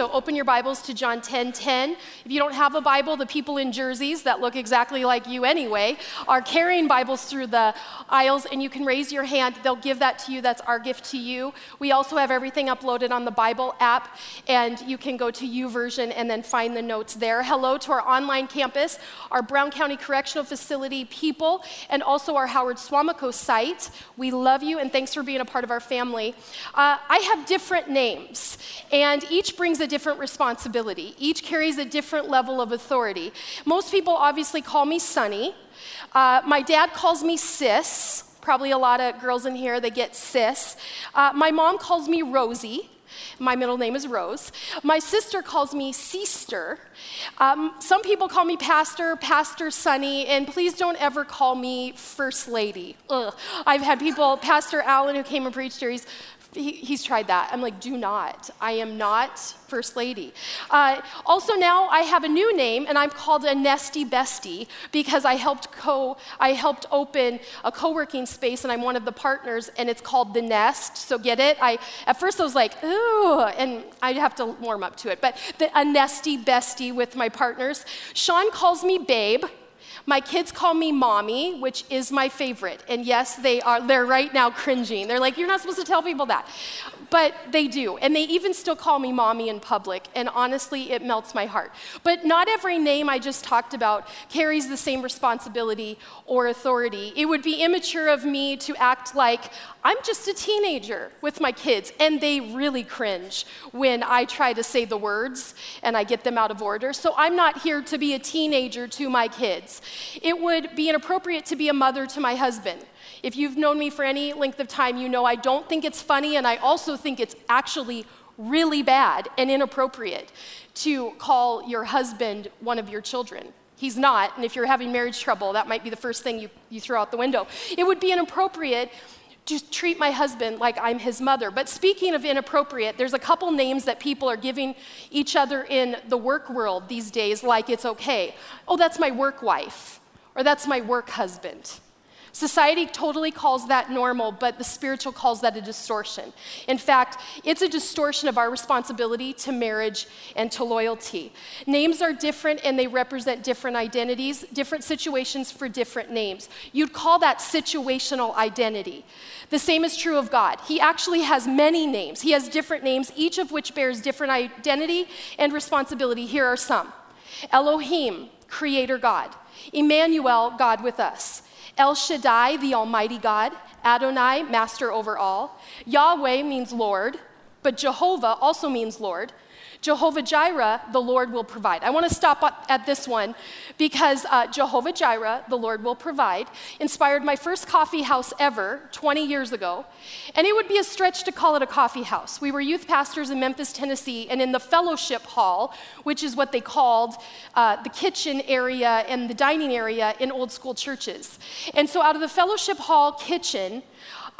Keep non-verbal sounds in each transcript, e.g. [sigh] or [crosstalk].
So open your Bibles to John 10 10. If you don't have a Bible, the people in jerseys that look exactly like you anyway are carrying Bibles through the aisles, and you can raise your hand. They'll give that to you. That's our gift to you. We also have everything uploaded on the Bible app, and you can go to YouVersion and then find the notes there. Hello to our online campus, our Brown County Correctional Facility people, and also our Howard Suamico site. We love you, and thanks for being a part of our family. Uh, I have different names, and each each brings a different responsibility, each carries a different level of authority. Most people obviously call me Sunny. Uh, my dad calls me Sis. Probably a lot of girls in here, they get sis. Uh, my mom calls me Rosie. My middle name is Rose. My sister calls me Sister. Um, some people call me Pastor, Pastor Sunny, and please don't ever call me First Lady. Ugh. I've had people, Pastor Allen, who came and preached here, he's he, he's tried that. I'm like, do not. I am not First Lady. Uh, also, now I have a new name, and I'm called a Nesty Bestie because I helped co I helped open a co-working space, and I'm one of the partners, and it's called the Nest. So get it? I at first I was like, ooh, and I'd have to warm up to it. But the, a Nesty Bestie with my partners. Sean calls me Babe. My kids call me mommy, which is my favorite. And yes, they are, they're right now cringing. They're like, you're not supposed to tell people that. But they do. And they even still call me mommy in public. And honestly, it melts my heart. But not every name I just talked about carries the same responsibility or authority. It would be immature of me to act like I'm just a teenager with my kids. And they really cringe when I try to say the words and I get them out of order. So I'm not here to be a teenager to my kids. It would be inappropriate to be a mother to my husband. If you've known me for any length of time, you know I don't think it's funny, and I also think it's actually really bad and inappropriate to call your husband one of your children. He's not, and if you're having marriage trouble, that might be the first thing you, you throw out the window. It would be inappropriate to treat my husband like I'm his mother. But speaking of inappropriate, there's a couple names that people are giving each other in the work world these days, like it's okay. Oh, that's my work wife, or that's my work husband. Society totally calls that normal, but the spiritual calls that a distortion. In fact, it's a distortion of our responsibility to marriage and to loyalty. Names are different and they represent different identities, different situations for different names. You'd call that situational identity. The same is true of God. He actually has many names, He has different names, each of which bears different identity and responsibility. Here are some Elohim, Creator God, Emmanuel, God with us. El Shaddai, the Almighty God, Adonai, Master over all. Yahweh means Lord, but Jehovah also means Lord. Jehovah Jireh, the Lord will provide. I want to stop at this one because uh, Jehovah Jireh, the Lord will provide, inspired my first coffee house ever 20 years ago. And it would be a stretch to call it a coffee house. We were youth pastors in Memphis, Tennessee, and in the fellowship hall, which is what they called uh, the kitchen area and the dining area in old school churches. And so out of the fellowship hall kitchen,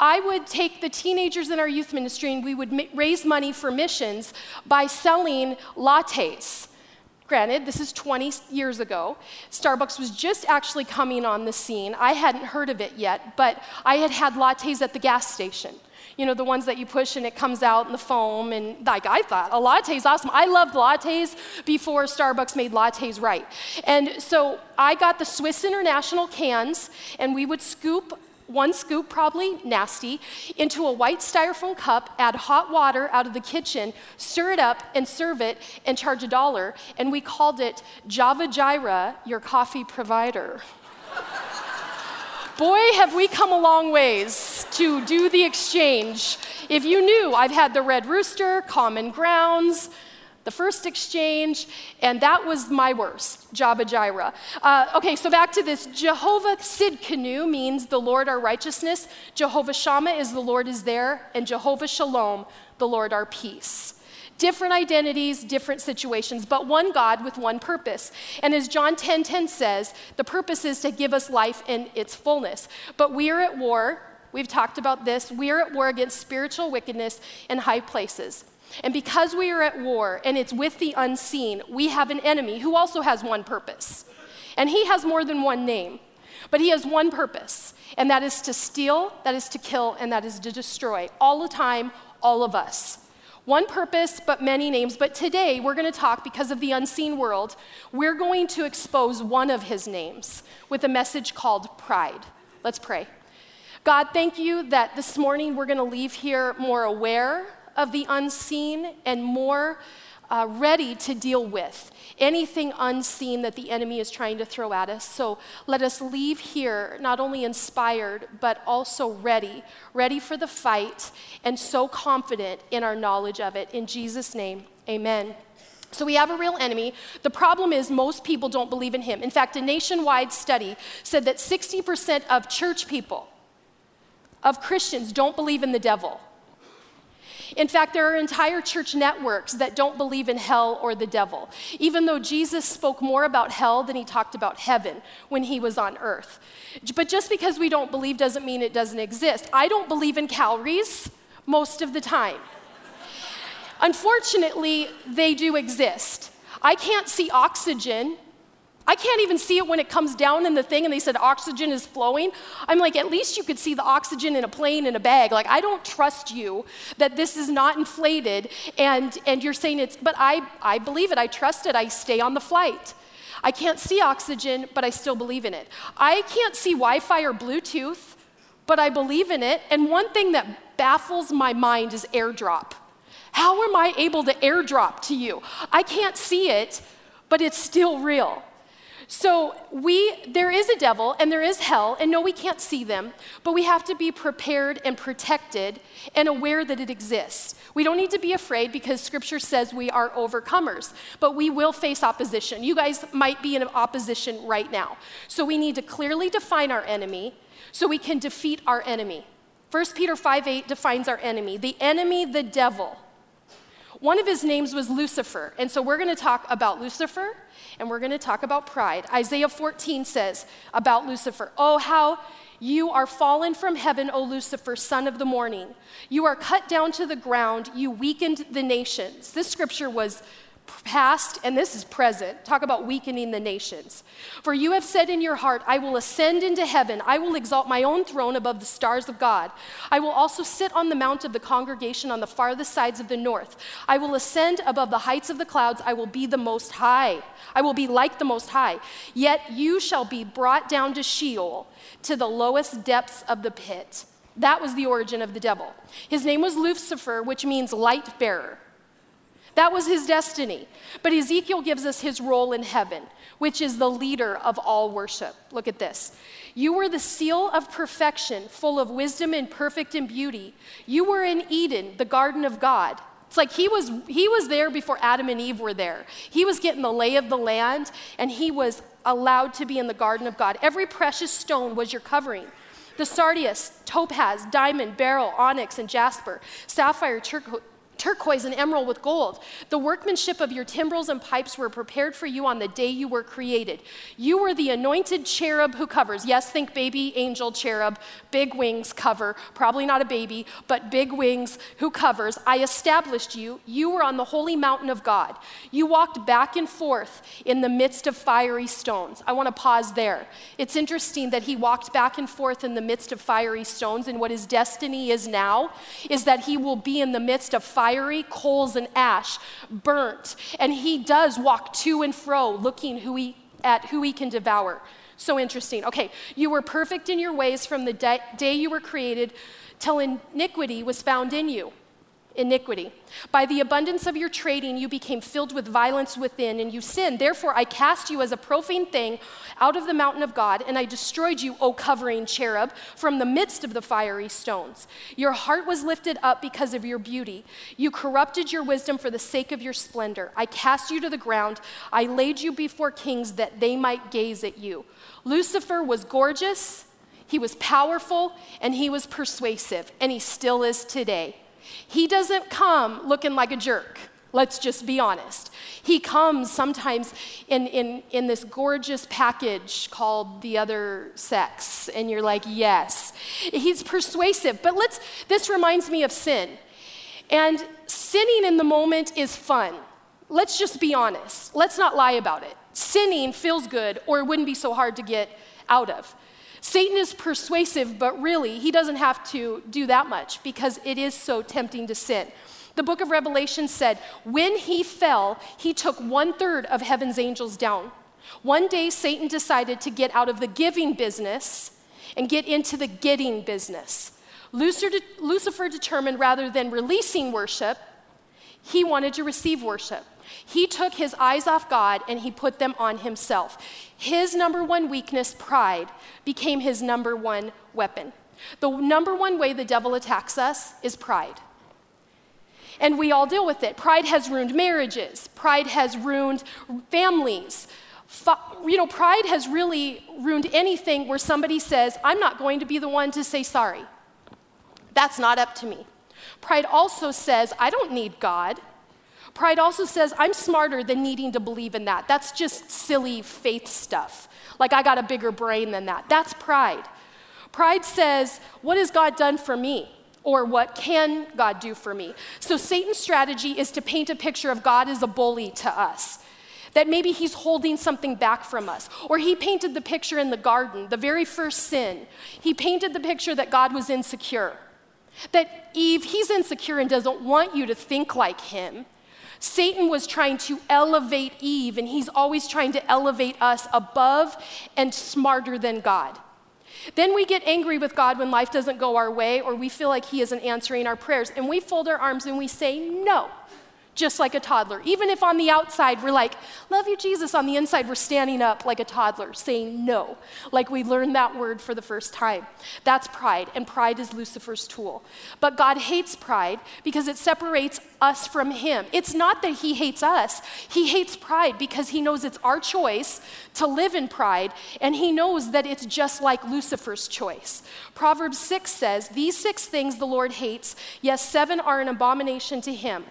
I would take the teenagers in our youth ministry and we would ma- raise money for missions by selling lattes. Granted, this is 20 years ago. Starbucks was just actually coming on the scene. I hadn't heard of it yet, but I had had lattes at the gas station. You know, the ones that you push and it comes out in the foam. And like, I thought, a latte is awesome. I loved lattes before Starbucks made lattes right. And so I got the Swiss International cans, and we would scoop one scoop, probably nasty, into a white styrofoam cup, add hot water out of the kitchen, stir it up, and serve it, and charge a dollar. And we called it Java Jireh, your coffee provider. Boy, have we come a long ways to do the exchange. If you knew, I've had the Red Rooster, Common Grounds, the first exchange, and that was my worst, Java Jireh. Uh, okay, so back to this. Jehovah Sidkenu means the Lord our righteousness. Jehovah Shammah is the Lord is there, and Jehovah Shalom, the Lord our peace. Different identities, different situations, but one God with one purpose. And as John 10:10 10, 10 says, the purpose is to give us life in its fullness. But we are at war. We've talked about this. We are at war against spiritual wickedness in high places. And because we are at war and it's with the unseen, we have an enemy who also has one purpose. And he has more than one name, but he has one purpose, and that is to steal, that is to kill, and that is to destroy all the time, all of us. One purpose, but many names. But today, we're going to talk because of the unseen world. We're going to expose one of his names with a message called pride. Let's pray. God, thank you that this morning we're going to leave here more aware of the unseen and more uh, ready to deal with anything unseen that the enemy is trying to throw at us. So let us leave here not only inspired, but also ready, ready for the fight, and so confident in our knowledge of it. In Jesus' name, amen. So we have a real enemy. The problem is most people don't believe in him. In fact, a nationwide study said that 60% of church people, of Christians, don't believe in the devil. In fact, there are entire church networks that don't believe in hell or the devil, even though Jesus spoke more about hell than he talked about heaven when he was on earth. But just because we don't believe doesn't mean it doesn't exist. I don't believe in calories most of the time. Unfortunately, they do exist. I can't see oxygen I can't even see it when it comes down in the thing and they said oxygen is flowing. I'm like, at least you could see the oxygen in a plane in a bag. Like, I don't trust you that this is not inflated and, and you're saying it's, but I, I believe it. I trust it. I stay on the flight. I can't see oxygen, but I still believe in it. I can't see Wi Fi or Bluetooth, but I believe in it. And one thing that baffles my mind is airdrop. How am I able to airdrop to you? I can't see it, but it's still real. So we there is a devil and there is hell and no we can't see them, but we have to be prepared and protected and aware that it exists. We don't need to be afraid because scripture says we are overcomers, but we will face opposition. You guys might be in opposition right now. So we need to clearly define our enemy so we can defeat our enemy. 1 Peter 5 8 defines our enemy. The enemy, the devil. One of his names was Lucifer. And so we're going to talk about Lucifer and we're going to talk about pride. Isaiah 14 says about Lucifer, Oh, how you are fallen from heaven, O Lucifer, son of the morning. You are cut down to the ground. You weakened the nations. This scripture was past and this is present. Talk about weakening the nations. For you have said in your heart, I will ascend into heaven. I will exalt my own throne above the stars of God. I will also sit on the mount of the congregation on the farthest sides of the north. I will ascend above the heights of the clouds. I will be the most high. I will be like the most high. Yet you shall be brought down to Sheol, to the lowest depths of the pit. That was the origin of the devil. His name was Lucifer, which means light bearer. That was his destiny. But Ezekiel gives us his role in heaven, which is the leader of all worship. Look at this. You were the seal of perfection, full of wisdom and perfect in beauty. You were in Eden, the garden of God. It's like he was, he was there before Adam and Eve were there. He was getting the lay of the land, and he was allowed to be in the garden of God. Every precious stone was your covering. The sardius, topaz, diamond, beryl, onyx, and jasper, sapphire, turquoise turquoise and emerald with gold. The workmanship of your timbrels and pipes were prepared for you on the day you were created. You were the anointed cherub who covers. Yes, think baby angel cherub, big wings cover, probably not a baby, but big wings who covers. I established you. You were on the holy mountain of God. You walked back and forth in the midst of fiery stones. I want to pause there. It's interesting that he walked back and forth in the midst of fiery stones, and what his destiny is now is that he will be in the midst of fire fiery coals and ash, burnt. And he does walk to and fro, looking who he, at who he can devour. So interesting. Okay, you were perfect in your ways from the day you were created till iniquity was found in you iniquity. By the abundance of your trading, you became filled with violence within, and you sinned. Therefore, I cast you as a profane thing out of the mountain of God, and I destroyed you, O covering cherub, from the midst of the fiery stones. Your heart was lifted up because of your beauty. You corrupted your wisdom for the sake of your splendor. I cast you to the ground. I laid you before kings that they might gaze at you. Lucifer was gorgeous. He was powerful and he was persuasive, and he still is today. He doesn't come looking like a jerk. Let's just be honest. He comes sometimes in, in, in this gorgeous package called the other sex, and you're like, yes. He's persuasive. But let's, this reminds me of sin. And sinning in the moment is fun. Let's just be honest. Let's not lie about it. Sinning feels good, or it wouldn't be so hard to get out of. Satan is persuasive, but really, he doesn't have to do that much because it is so tempting to sin. The book of Revelation said, when he fell, he took one third of heaven's angels down. One day, Satan decided to get out of the giving business and get into the getting business. Lucifer determined rather than releasing worship, he wanted to receive worship. He took his eyes off God and he put them on himself. His number one weakness, pride, became his number one weapon. The number one way the devil attacks us is pride. And we all deal with it. Pride has ruined marriages, pride has ruined families. You know, pride has really ruined anything where somebody says, I'm not going to be the one to say sorry. That's not up to me. Pride also says, I don't need God. Pride also says, I'm smarter than needing to believe in that. That's just silly faith stuff. Like, I got a bigger brain than that. That's pride. Pride says, What has God done for me? Or what can God do for me? So, Satan's strategy is to paint a picture of God as a bully to us. That maybe he's holding something back from us. Or he painted the picture in the garden, the very first sin. He painted the picture that God was insecure. That Eve, he's insecure and doesn't want you to think like him. Satan was trying to elevate Eve, and he's always trying to elevate us above and smarter than God. Then we get angry with God when life doesn't go our way, or we feel like He isn't answering our prayers, and we fold our arms and we say, No just like a toddler. Even if on the outside we're like, love you, Jesus, on the inside we're standing up like a toddler, saying no, like we learned that word for the first time. That's pride, and pride is Lucifer's tool. But God hates pride because it separates us from Him. It's not that He hates us, He hates pride because He knows it's our choice to live in pride, and He knows that it's just like Lucifer's choice. Proverbs 6 says, These six things the Lord hates, yes, seven are an abomination to Him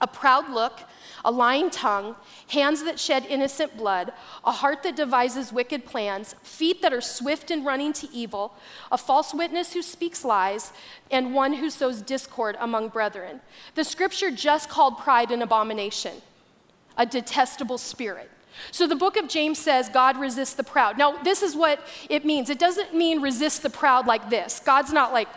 a proud look, a lying tongue, hands that shed innocent blood, a heart that devises wicked plans, feet that are swift in running to evil, a false witness who speaks lies, and one who sows discord among brethren. The scripture just called pride an abomination, a detestable spirit. So the book of James says God resists the proud. Now, this is what it means. It doesn't mean resist the proud like this. God's not like,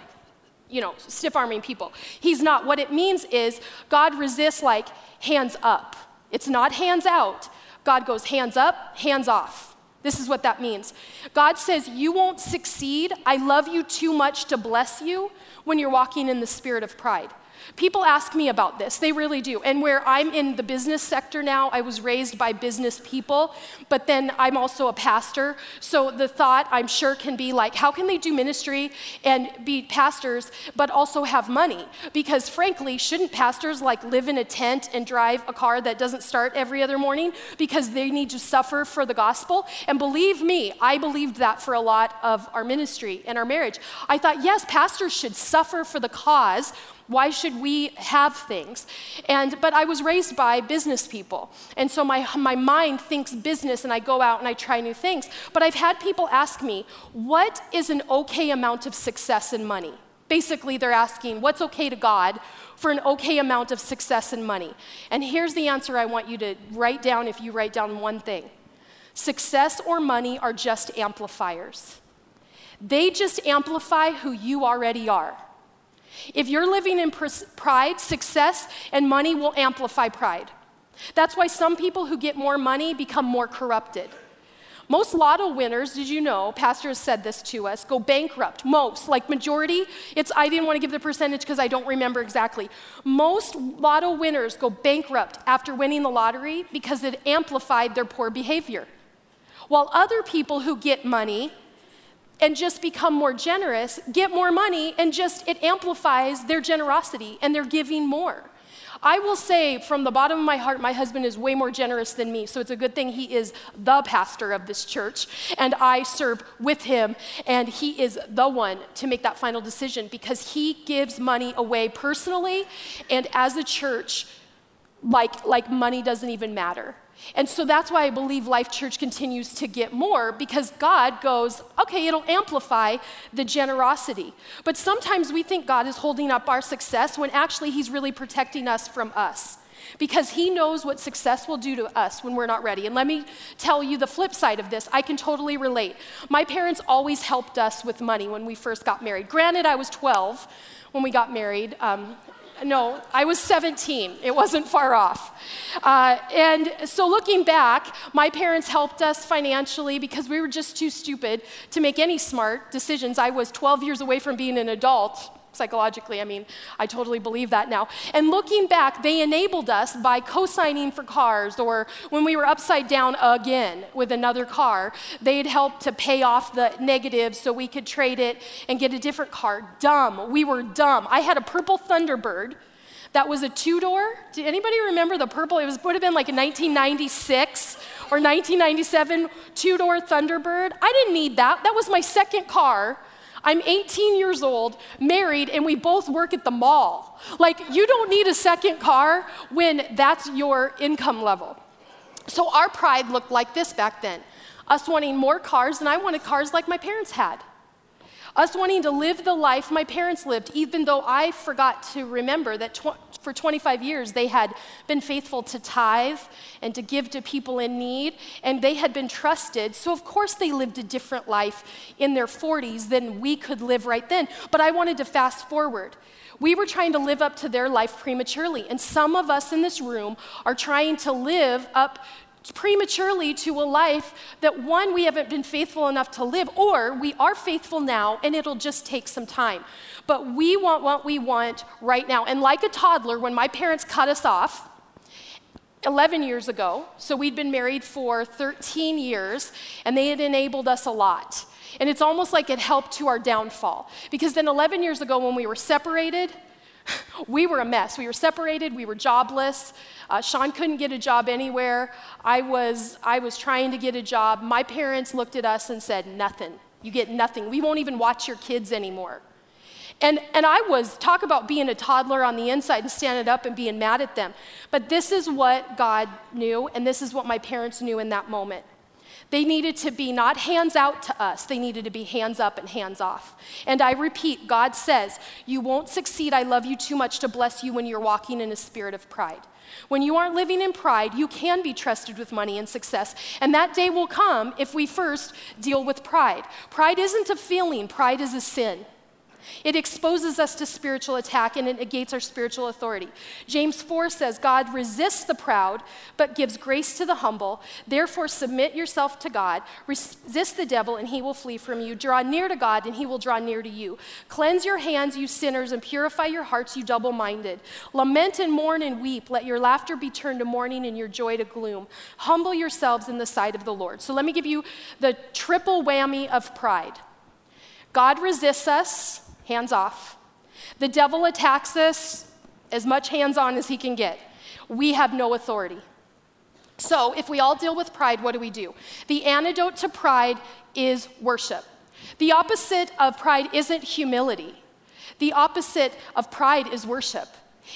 you know, stiff arming people. He's not. What it means is God resists like hands up. It's not hands out. God goes hands up, hands off. This is what that means. God says, You won't succeed. I love you too much to bless you when you're walking in the spirit of pride. People ask me about this, they really do. And where I'm in the business sector now, I was raised by business people, but then I'm also a pastor. So the thought, I'm sure, can be like, how can they do ministry and be pastors, but also have money? Because frankly, shouldn't pastors like live in a tent and drive a car that doesn't start every other morning because they need to suffer for the gospel? And believe me, I believed that for a lot of our ministry and our marriage. I thought, yes, pastors should suffer for the cause why should we have things? And but I was raised by business people. And so my my mind thinks business and I go out and I try new things. But I've had people ask me, "What is an okay amount of success and money?" Basically, they're asking, "What's okay to God?" For an okay amount of success and money. And here's the answer I want you to write down if you write down one thing success or money are just amplifiers. They just amplify who you already are. If you're living in pride, success and money will amplify pride. That's why some people who get more money become more corrupted. Most lotto winners, did you know, pastor has said this to us, go bankrupt. Most, like majority, it's I didn't want to give the percentage because I don't remember exactly. Most lotto winners go bankrupt after winning the lottery because it amplified their poor behavior. While other people who get money and just become more generous, get more money, and just it amplifies their generosity and they're giving more. I will say from the bottom of my heart, my husband is way more generous than me, so it's a good thing he is the pastor of this church, and I serve with him, and he is the one to make that final decision because he gives money away personally, and as a church, like, like money doesn't even matter. And so that's why I believe Life Church continues to get more because God goes, okay, it'll amplify the generosity. But sometimes we think God is holding up our success when actually He's really protecting us from us because He knows what success will do to us when we're not ready. And let me tell you the flip side of this. I can totally relate. My parents always helped us with money when we first got married. Granted, I was 12 when we got married. Um, no, I was 17. It wasn't far off. Uh, and so looking back, my parents helped us financially because we were just too stupid to make any smart decisions. I was 12 years away from being an adult psychologically. I mean, I totally believe that now. And looking back, they enabled us by co signing for cars, or when we were upside down again with another car, they'd help to pay off the negative so we could trade it and get a different car. Dumb. We were dumb. I had a purple Thunderbird that was a two door. Did anybody remember the purple? It was, would have been like a 1996 or 1997 two door Thunderbird. I didn't need that. That was my second car I'm 18 years old, married, and we both work at the mall. Like, you don't need a second car when that's your income level. So, our pride looked like this back then us wanting more cars, and I wanted cars like my parents had. Us wanting to live the life my parents lived, even though I forgot to remember that for 25 years, they had been faithful to tithe and to give to people in need, and they had been trusted. So, of course, they lived a different life in their 40s than we could live right then. But I wanted to fast forward. We were trying to live up to their life prematurely, and some of us in this room are trying to live up prematurely to a life that one, we haven't been faithful enough to live, or we are faithful now and it'll just take some time. But we want what we want right now. And like a toddler, when my parents cut us off, 11 years ago, so we'd been married for 13 years, and they had enabled us a lot. And it's almost like it helped to our downfall. Because then 11 years ago, when we were separated, [laughs] we were a mess. We were separated, we were jobless. Uh, Sean couldn't get a job anywhere. I was, I was trying to get a job. My parents looked at us and said, Nothing. You get nothing. We won't even watch your kids anymore. And, and I was, talk about being a toddler on the inside and standing up and being mad at them. But this is what God knew, and this is what my parents knew in that moment. They needed to be not hands out to us, they needed to be hands up and hands off. And I repeat, God says, You won't succeed. I love you too much to bless you when you're walking in a spirit of pride. When you aren't living in pride, you can be trusted with money and success. And that day will come if we first deal with pride. Pride isn't a feeling, pride is a sin. It exposes us to spiritual attack and it negates our spiritual authority. James 4 says, God resists the proud, but gives grace to the humble. Therefore, submit yourself to God. Resist the devil, and he will flee from you. Draw near to God, and he will draw near to you. Cleanse your hands, you sinners, and purify your hearts, you double minded. Lament and mourn and weep. Let your laughter be turned to mourning and your joy to gloom. Humble yourselves in the sight of the Lord. So let me give you the triple whammy of pride. God resists us, hands off. The devil attacks us as much hands on as he can get. We have no authority. So, if we all deal with pride, what do we do? The antidote to pride is worship. The opposite of pride isn't humility. The opposite of pride is worship.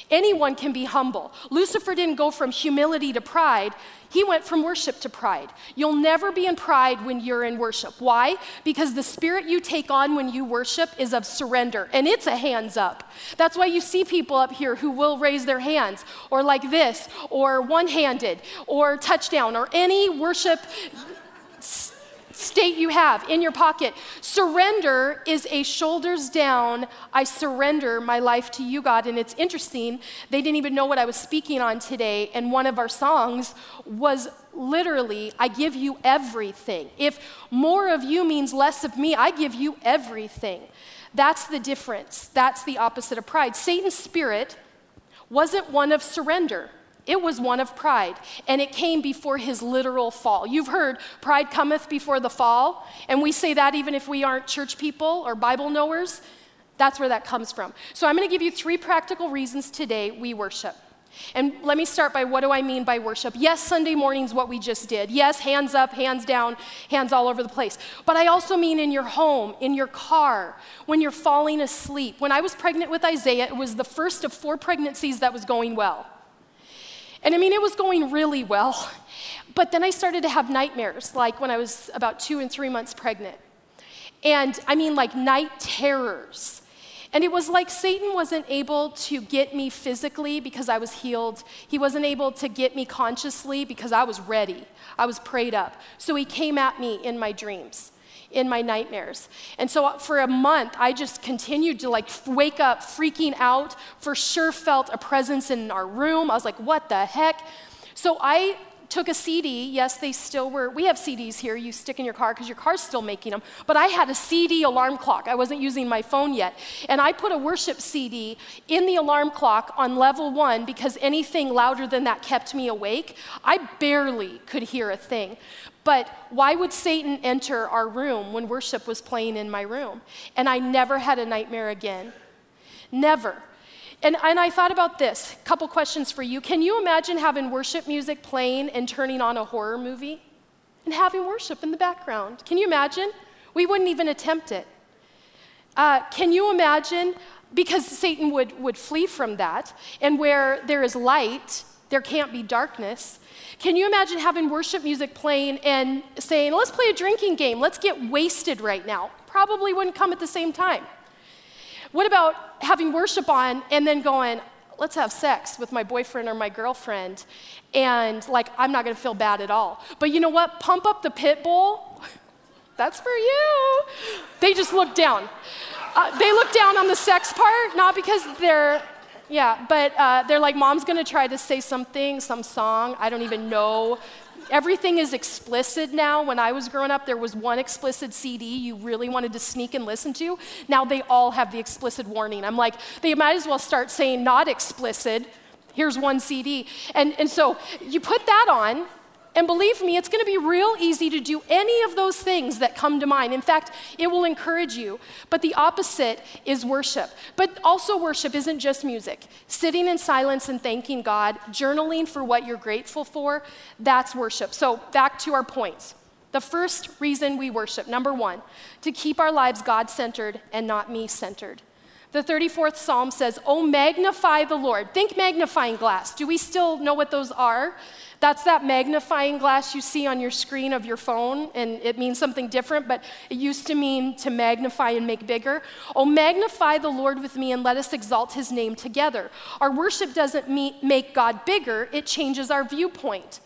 Anyone can be humble. Lucifer didn't go from humility to pride, he went from worship to pride. You'll never be in pride when you're in worship. Why? Because the spirit you take on when you worship is of surrender, and it's a hands up. That's why you see people up here who will raise their hands, or like this, or one handed, or touchdown, or any worship state you have in your pocket. Surrender is a shoulders down, I surrender my life to you, God. And it's interesting, they didn't even know what I was speaking on today. And one of our songs was literally, I give you everything. If more of you means less of me, I give you everything. That's the difference. That's the opposite of pride. Satan's spirit wasn't one of surrender. It was one of pride, and it came before his literal fall. You've heard, pride cometh before the fall, and we say that even if we aren't church people or Bible knowers. That's where that comes from. So I'm going to give you three practical reasons today we worship. And let me start by what do I mean by worship? Yes, Sunday morning's what we just did. Yes, hands up, hands down, hands all over the place. But I also mean in your home, in your car, when you're falling asleep. When I was pregnant with Isaiah, it was the first of four pregnancies that was going well. And I mean, it was going really well. But then I started to have nightmares, like when I was about two and three months pregnant. And I mean, like night terrors. And it was like Satan wasn't able to get me physically because I was healed. He wasn't able to get me consciously because I was ready. I was prayed up. So he came at me in my dreams. In my nightmares. And so uh, for a month, I just continued to like wake up freaking out. For sure felt a presence in our room. I was like, what the heck? So I took a CD. Yes, they still were. We have CDs here you stick in your car because your car's still making them. But I had a CD alarm clock. I wasn't using my phone yet. And I put a worship CD in the alarm clock on level one because anything louder than that kept me awake. I barely could hear a thing. But why would Satan enter our room when worship was playing in my room? And I never had a nightmare again. Never. And, and I thought about this. A couple questions for you. Can you imagine having worship music playing and turning on a horror movie? And having worship in the background? Can you imagine? We wouldn't even attempt it. Uh, can you imagine? Because Satan would, would flee from that. And where there is light, there can't be darkness. Can you imagine having worship music playing and saying, let's play a drinking game, let's get wasted right now? Probably wouldn't come at the same time. What about having worship on and then going, let's have sex with my boyfriend or my girlfriend, and like, I'm not gonna feel bad at all. But you know what? Pump up the Pitbull. [laughs] That's for you. They just look down. Uh, they look down on the sex part, not because they're yeah, but uh, they're like, mom's gonna try to say something, some song, I don't even know. Everything is explicit now. When I was growing up, there was one explicit CD you really wanted to sneak and listen to. Now they all have the explicit warning. I'm like, they might as well start saying not explicit. Here's one CD. And, and so you put that on, and believe me, it's going to be real easy to do any of those things that come to mind. In fact, it will encourage you. But the opposite is worship. But also, worship isn't just music. Sitting in silence and thanking God, journaling for what you're grateful for, that's worship. So, back to our points. The first reason we worship, number one, to keep our lives God centered and not me centered. The 34th Psalm says, Oh, magnify the Lord. Think magnifying glass. Do we still know what those are? That's that magnifying glass you see on your screen of your phone, and it means something different, but it used to mean to magnify and make bigger. Oh, magnify the Lord with me and let us exalt his name together. Our worship doesn't make God bigger, it changes our viewpoint.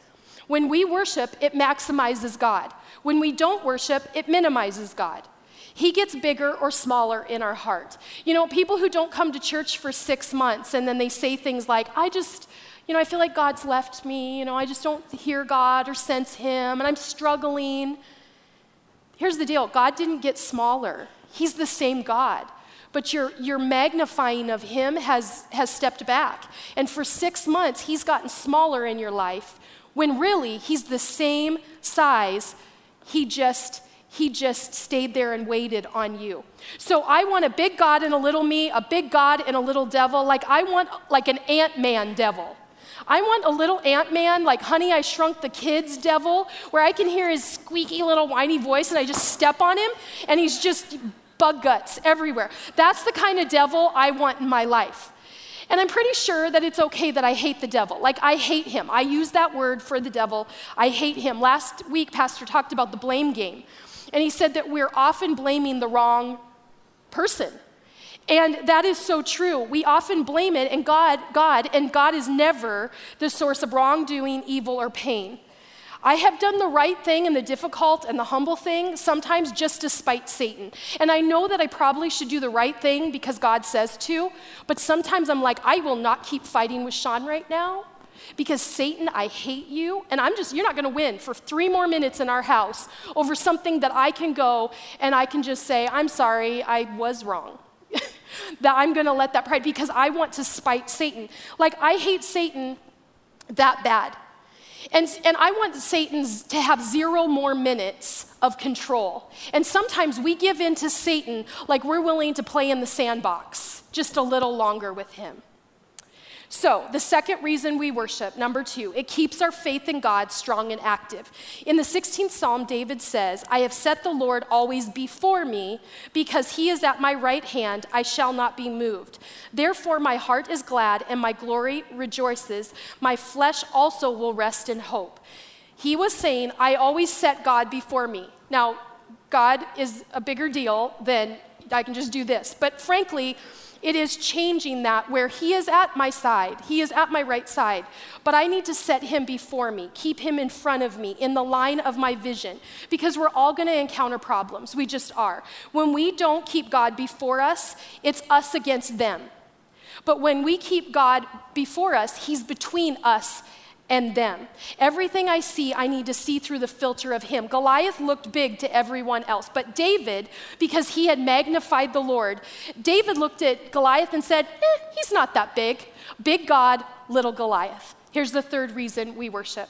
When we worship, it maximizes God. When we don't worship, it minimizes God. He gets bigger or smaller in our heart. You know, people who don't come to church for six months and then they say things like, I just, you know, I feel like God's left me, you know, I just don't hear God or sense Him, and I'm struggling. Here's the deal God didn't get smaller, He's the same God. But your, your magnifying of him has, has stepped back. And for six months, he's gotten smaller in your life when really he's the same size. He just he just stayed there and waited on you. So I want a big God and a little me, a big God and a little devil. Like I want like an Ant Man devil. I want a little Ant Man, like Honey, I Shrunk the Kids devil, where I can hear his squeaky little whiny voice and I just step on him and he's just bug guts everywhere. That's the kind of devil I want in my life. And I'm pretty sure that it's okay that I hate the devil. Like, I hate him. I use that word for the devil. I hate him. Last week, Pastor talked about the blame game. And he said that we're often blaming the wrong person. And that is so true. We often blame it and God, God, and God is never the source of wrongdoing, evil, or pain. I have done the right thing and the difficult and the humble thing, sometimes just to spite Satan. And I know that I probably should do the right thing because God says to, but sometimes I'm like, I will not keep fighting with Sean right now because Satan, I hate you, and I'm just, you're not gonna win for three more minutes in our house over something that I can go and I can just say, I'm sorry, I was wrong. [laughs] that I'm going to let that pride because I want to spite Satan. Like, I hate Satan that bad. And, and I want Satan to have zero more minutes of control. And sometimes we give in to Satan like we're willing to play in the sandbox just a little longer with him. So, the second reason we worship, number two, it keeps our faith in God strong and active. In the 16th Psalm, David says, I have set the Lord always before me, because he is at my right hand, I shall not be moved. Therefore, my heart is glad and my glory rejoices. My flesh also will rest in hope. He was saying, I always set God before me. Now, God is a bigger deal than I can just do this. But frankly, It is changing that where He is at my side, He is at my right side, but I need to set Him before me, keep Him in front of me, in the line of my vision, because we're all gonna encounter problems. We just are. When we don't keep God before us, it's us against them. But when we keep God before us, He's between us and them. Everything I see, I need to see through the filter of him. Goliath looked big to everyone else, but David, because he had magnified the Lord, David looked at Goliath and said, eh, he's not that big. Big God, little Goliath. Here's the third reason we worship.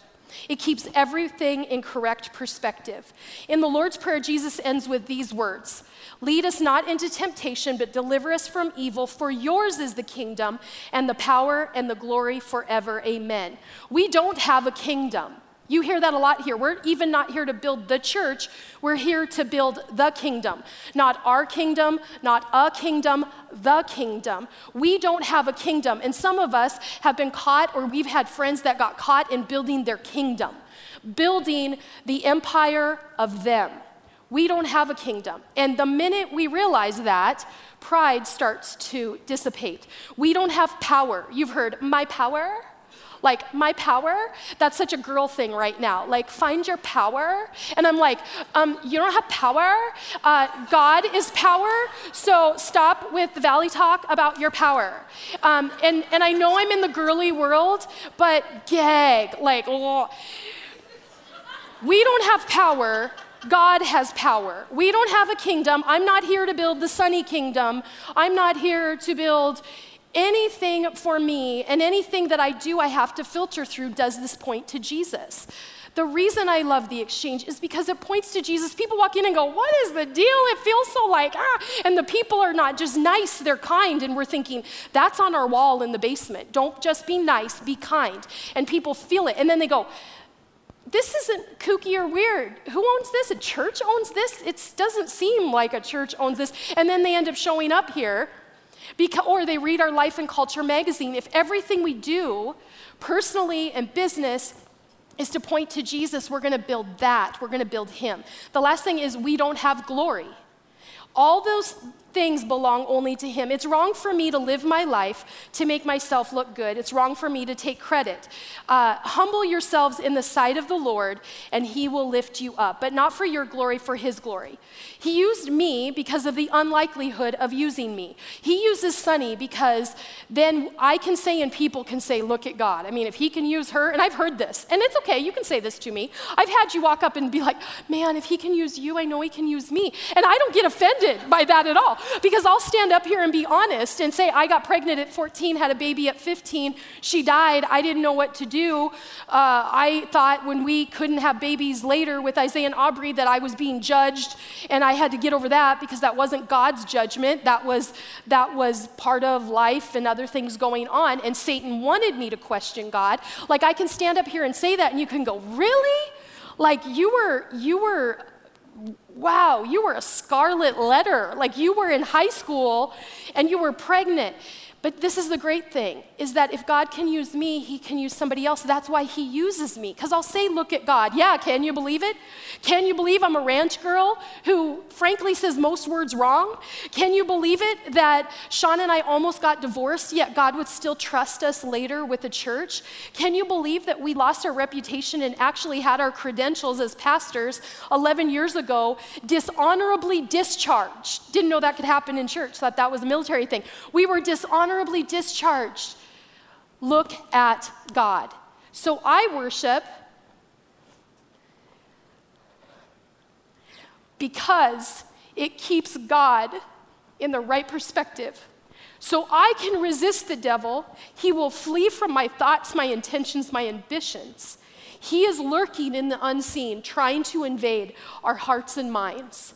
It keeps everything in correct perspective. In the Lord's Prayer, Jesus ends with these words Lead us not into temptation, but deliver us from evil. For yours is the kingdom and the power and the glory forever. Amen. We don't have a kingdom. You hear that a lot here. We're even not here to build the church, we're here to build the kingdom. Not our kingdom, not a kingdom, the kingdom. We don't have a kingdom. And some of us have been caught, or we've had friends that got caught in building their kingdom, building the empire of them. We don't have a kingdom. And the minute we realize that, pride starts to dissipate. We don't have power. You've heard, my power? Like, my power? That's such a girl thing right now. Like, find your power. And I'm like, um, you don't have power? Uh, God is power. So stop with the valley talk about your power. Um, and, and I know I'm in the girly world, but gag. Like, oh. we don't have power God has power. We don't have a kingdom. I'm not here to build the sunny kingdom. I'm not here to build anything for me, and anything that I do, I have to filter through. Does this point to Jesus? The reason I love the exchange is because it points to Jesus. People walk in and go, What is the deal? It feels so like, ah. And the people are not just nice, they're kind. And we're thinking, That's on our wall in the basement. Don't just be nice, be kind. And people feel it. And then they go, this isn't kooky or weird. Who owns this? A church owns this? It doesn't seem like a church owns this. And then they end up showing up here, because, or they read our Life and Culture magazine. If everything we do, personally and business, is to point to Jesus, we're going to build that. We're going to build Him. The last thing is we don't have glory. All those things belong only to Him. It's wrong for me to live my life to make myself look good. It's wrong for me to take credit. Uh, humble yourselves in the sight of the Lord, and He will lift you up, but not for your glory, for His glory. He used me because of the unlikelihood of using me. He uses Sunny because then I can say and people can say, Look at God. I mean, if He can use her, and I've heard this, and it's okay, you can say this to me. I've had you walk up and be like, Man, if He can use you, I know He can use me. And I don't get offended by that at all. Because I'll stand up here and be honest and say, I got pregnant at 14, had a baby at 15, she died, I didn't know what to do. Uh, I thought when we couldn't have babies later with Isaiah and Aubrey that I was being judged, and I had to get over that because that wasn't God's judgment. That was, that was part of life and other things going on, and Satan wanted me to question God. Like I can stand up here and say that, and you can go, Really? Like you were, you were wow, you were a scarlet letter. Like you were in high school and you were pregnant. But this is the great thing is that if God can use me, he can use somebody else. That's why he uses me. Cuz I'll say look at God. Yeah, can you believe it? Can you believe I'm a ranch girl who frankly says most words wrong? Can you believe it that Sean and I almost got divorced yet God would still trust us later with the church? Can you believe that we lost our reputation and actually had our credentials as pastors 11 years ago dishonorably discharged? Didn't know that could happen in church. Thought that was a military thing. We were dishonorably honorably discharged. Look at God. So I worship because it keeps God in the right perspective. So I can resist the devil. He will flee from my thoughts, my intentions, my ambitions. He is lurking in the unseen, trying to invade our hearts and minds.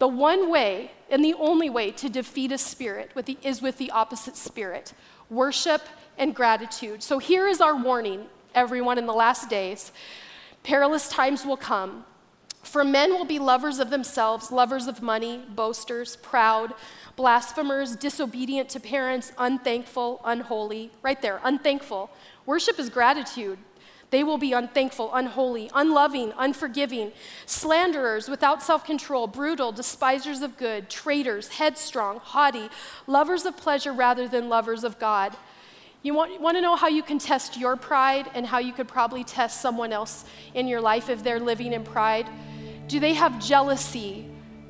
The one way and the only way to defeat a spirit with the, is with the opposite spirit worship and gratitude. So here is our warning, everyone, in the last days. Perilous times will come. For men will be lovers of themselves, lovers of money, boasters, proud, blasphemers, disobedient to parents, unthankful, unholy. Right there, unthankful. Worship is gratitude. They will be unthankful, unholy, unloving, unforgiving, slanderers, without self control, brutal, despisers of good, traitors, headstrong, haughty, lovers of pleasure rather than lovers of God. You want, want to know how you can test your pride and how you could probably test someone else in your life if they're living in pride? Do they have jealousy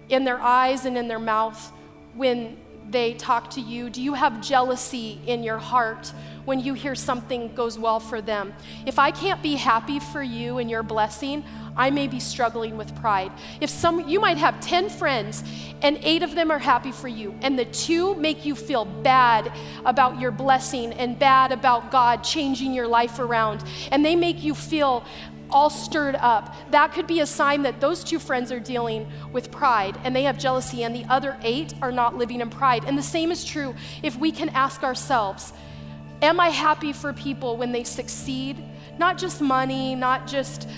in their eyes and in their mouth when they talk to you? Do you have jealousy in your heart when you hear something goes well for them. If I can't be happy for you and your blessing, I may be struggling with pride. If some you might have 10 friends and 8 of them are happy for you and the 2 make you feel bad about your blessing and bad about God changing your life around and they make you feel all stirred up. That could be a sign that those two friends are dealing with pride and they have jealousy, and the other eight are not living in pride. And the same is true if we can ask ourselves, Am I happy for people when they succeed? Not just money, not just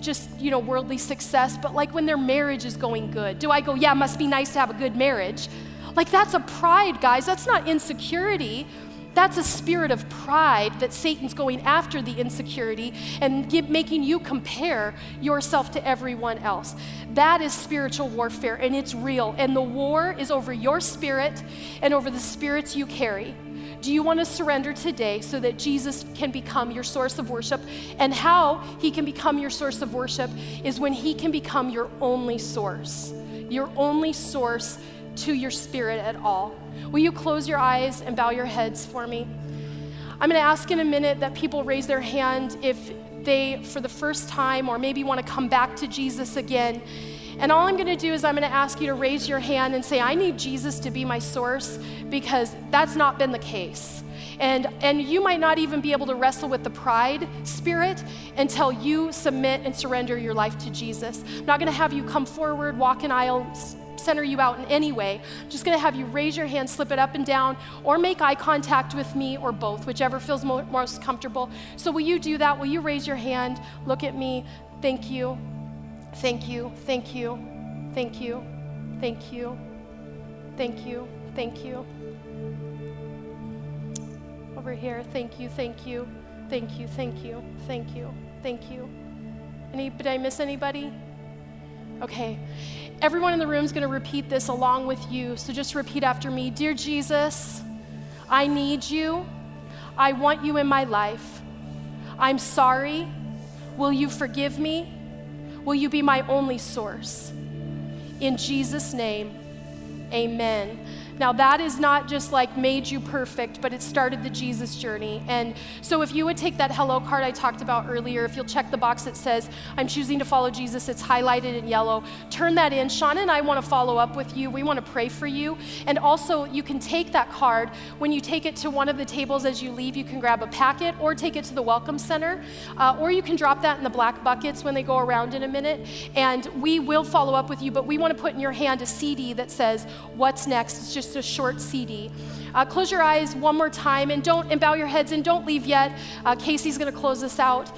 just, you know, worldly success, but like when their marriage is going good. Do I go, "Yeah, must be nice to have a good marriage?" Like that's a pride, guys. That's not insecurity. That's a spirit of pride that Satan's going after the insecurity and give, making you compare yourself to everyone else. That is spiritual warfare and it's real. And the war is over your spirit and over the spirits you carry. Do you want to surrender today so that Jesus can become your source of worship? And how he can become your source of worship is when he can become your only source, your only source to your spirit at all. Will you close your eyes and bow your heads for me? I'm going to ask in a minute that people raise their hand if they, for the first time, or maybe want to come back to Jesus again and all I'm going to do is I'm going to ask you to raise your hand and say, I need Jesus to be my source because that's not been the case. And, and you might not even be able to wrestle with the pride spirit until you submit and surrender your life to Jesus. I'm not going to have you come forward, walk an aisle, center you out in any way. I'm just going to have you raise your hand, slip it up and down, or make eye contact with me, or both, whichever feels mo- most comfortable. So, will you do that? Will you raise your hand? Look at me. Thank you. Thank you, thank you, thank you, thank you, thank you, thank you. Over here, thank you, thank you, thank you, thank you, thank you, thank you. Any, did I miss anybody? Okay. Everyone in the room is going to repeat this along with you. So just repeat after me Dear Jesus, I need you. I want you in my life. I'm sorry. Will you forgive me? Will you be my only source? In Jesus' name, amen. Now, that is not just like made you perfect, but it started the Jesus journey. And so, if you would take that hello card I talked about earlier, if you'll check the box that says, I'm choosing to follow Jesus, it's highlighted in yellow, turn that in. Shauna and I want to follow up with you. We want to pray for you. And also, you can take that card. When you take it to one of the tables as you leave, you can grab a packet or take it to the Welcome Center, uh, or you can drop that in the black buckets when they go around in a minute. And we will follow up with you, but we want to put in your hand a CD that says, What's next? It's just just a short CD. Uh, close your eyes one more time and don't and bow your heads and don't leave yet. Uh, Casey's going to close us out.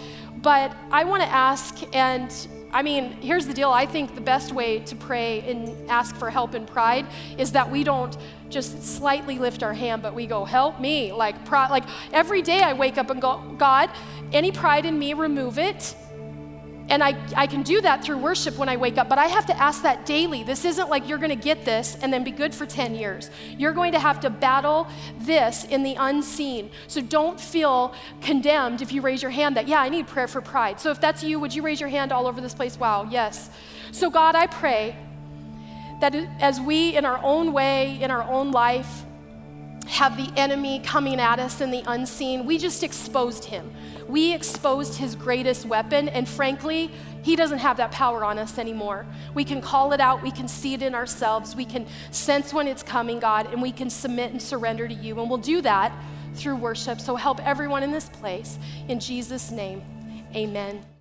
But I want to ask, and I mean, here's the deal. I think the best way to pray and ask for help in pride is that we don't just slightly lift our hand, but we go, "Help me!" Like, like every day I wake up and go, "God, any pride in me, remove it." And I, I can do that through worship when I wake up, but I have to ask that daily. This isn't like you're going to get this and then be good for 10 years. You're going to have to battle this in the unseen. So don't feel condemned if you raise your hand that, yeah, I need prayer for pride. So if that's you, would you raise your hand all over this place? Wow, yes. So, God, I pray that as we, in our own way, in our own life, have the enemy coming at us in the unseen, we just exposed him. We exposed his greatest weapon, and frankly, he doesn't have that power on us anymore. We can call it out, we can see it in ourselves, we can sense when it's coming, God, and we can submit and surrender to you. And we'll do that through worship. So help everyone in this place. In Jesus' name, amen.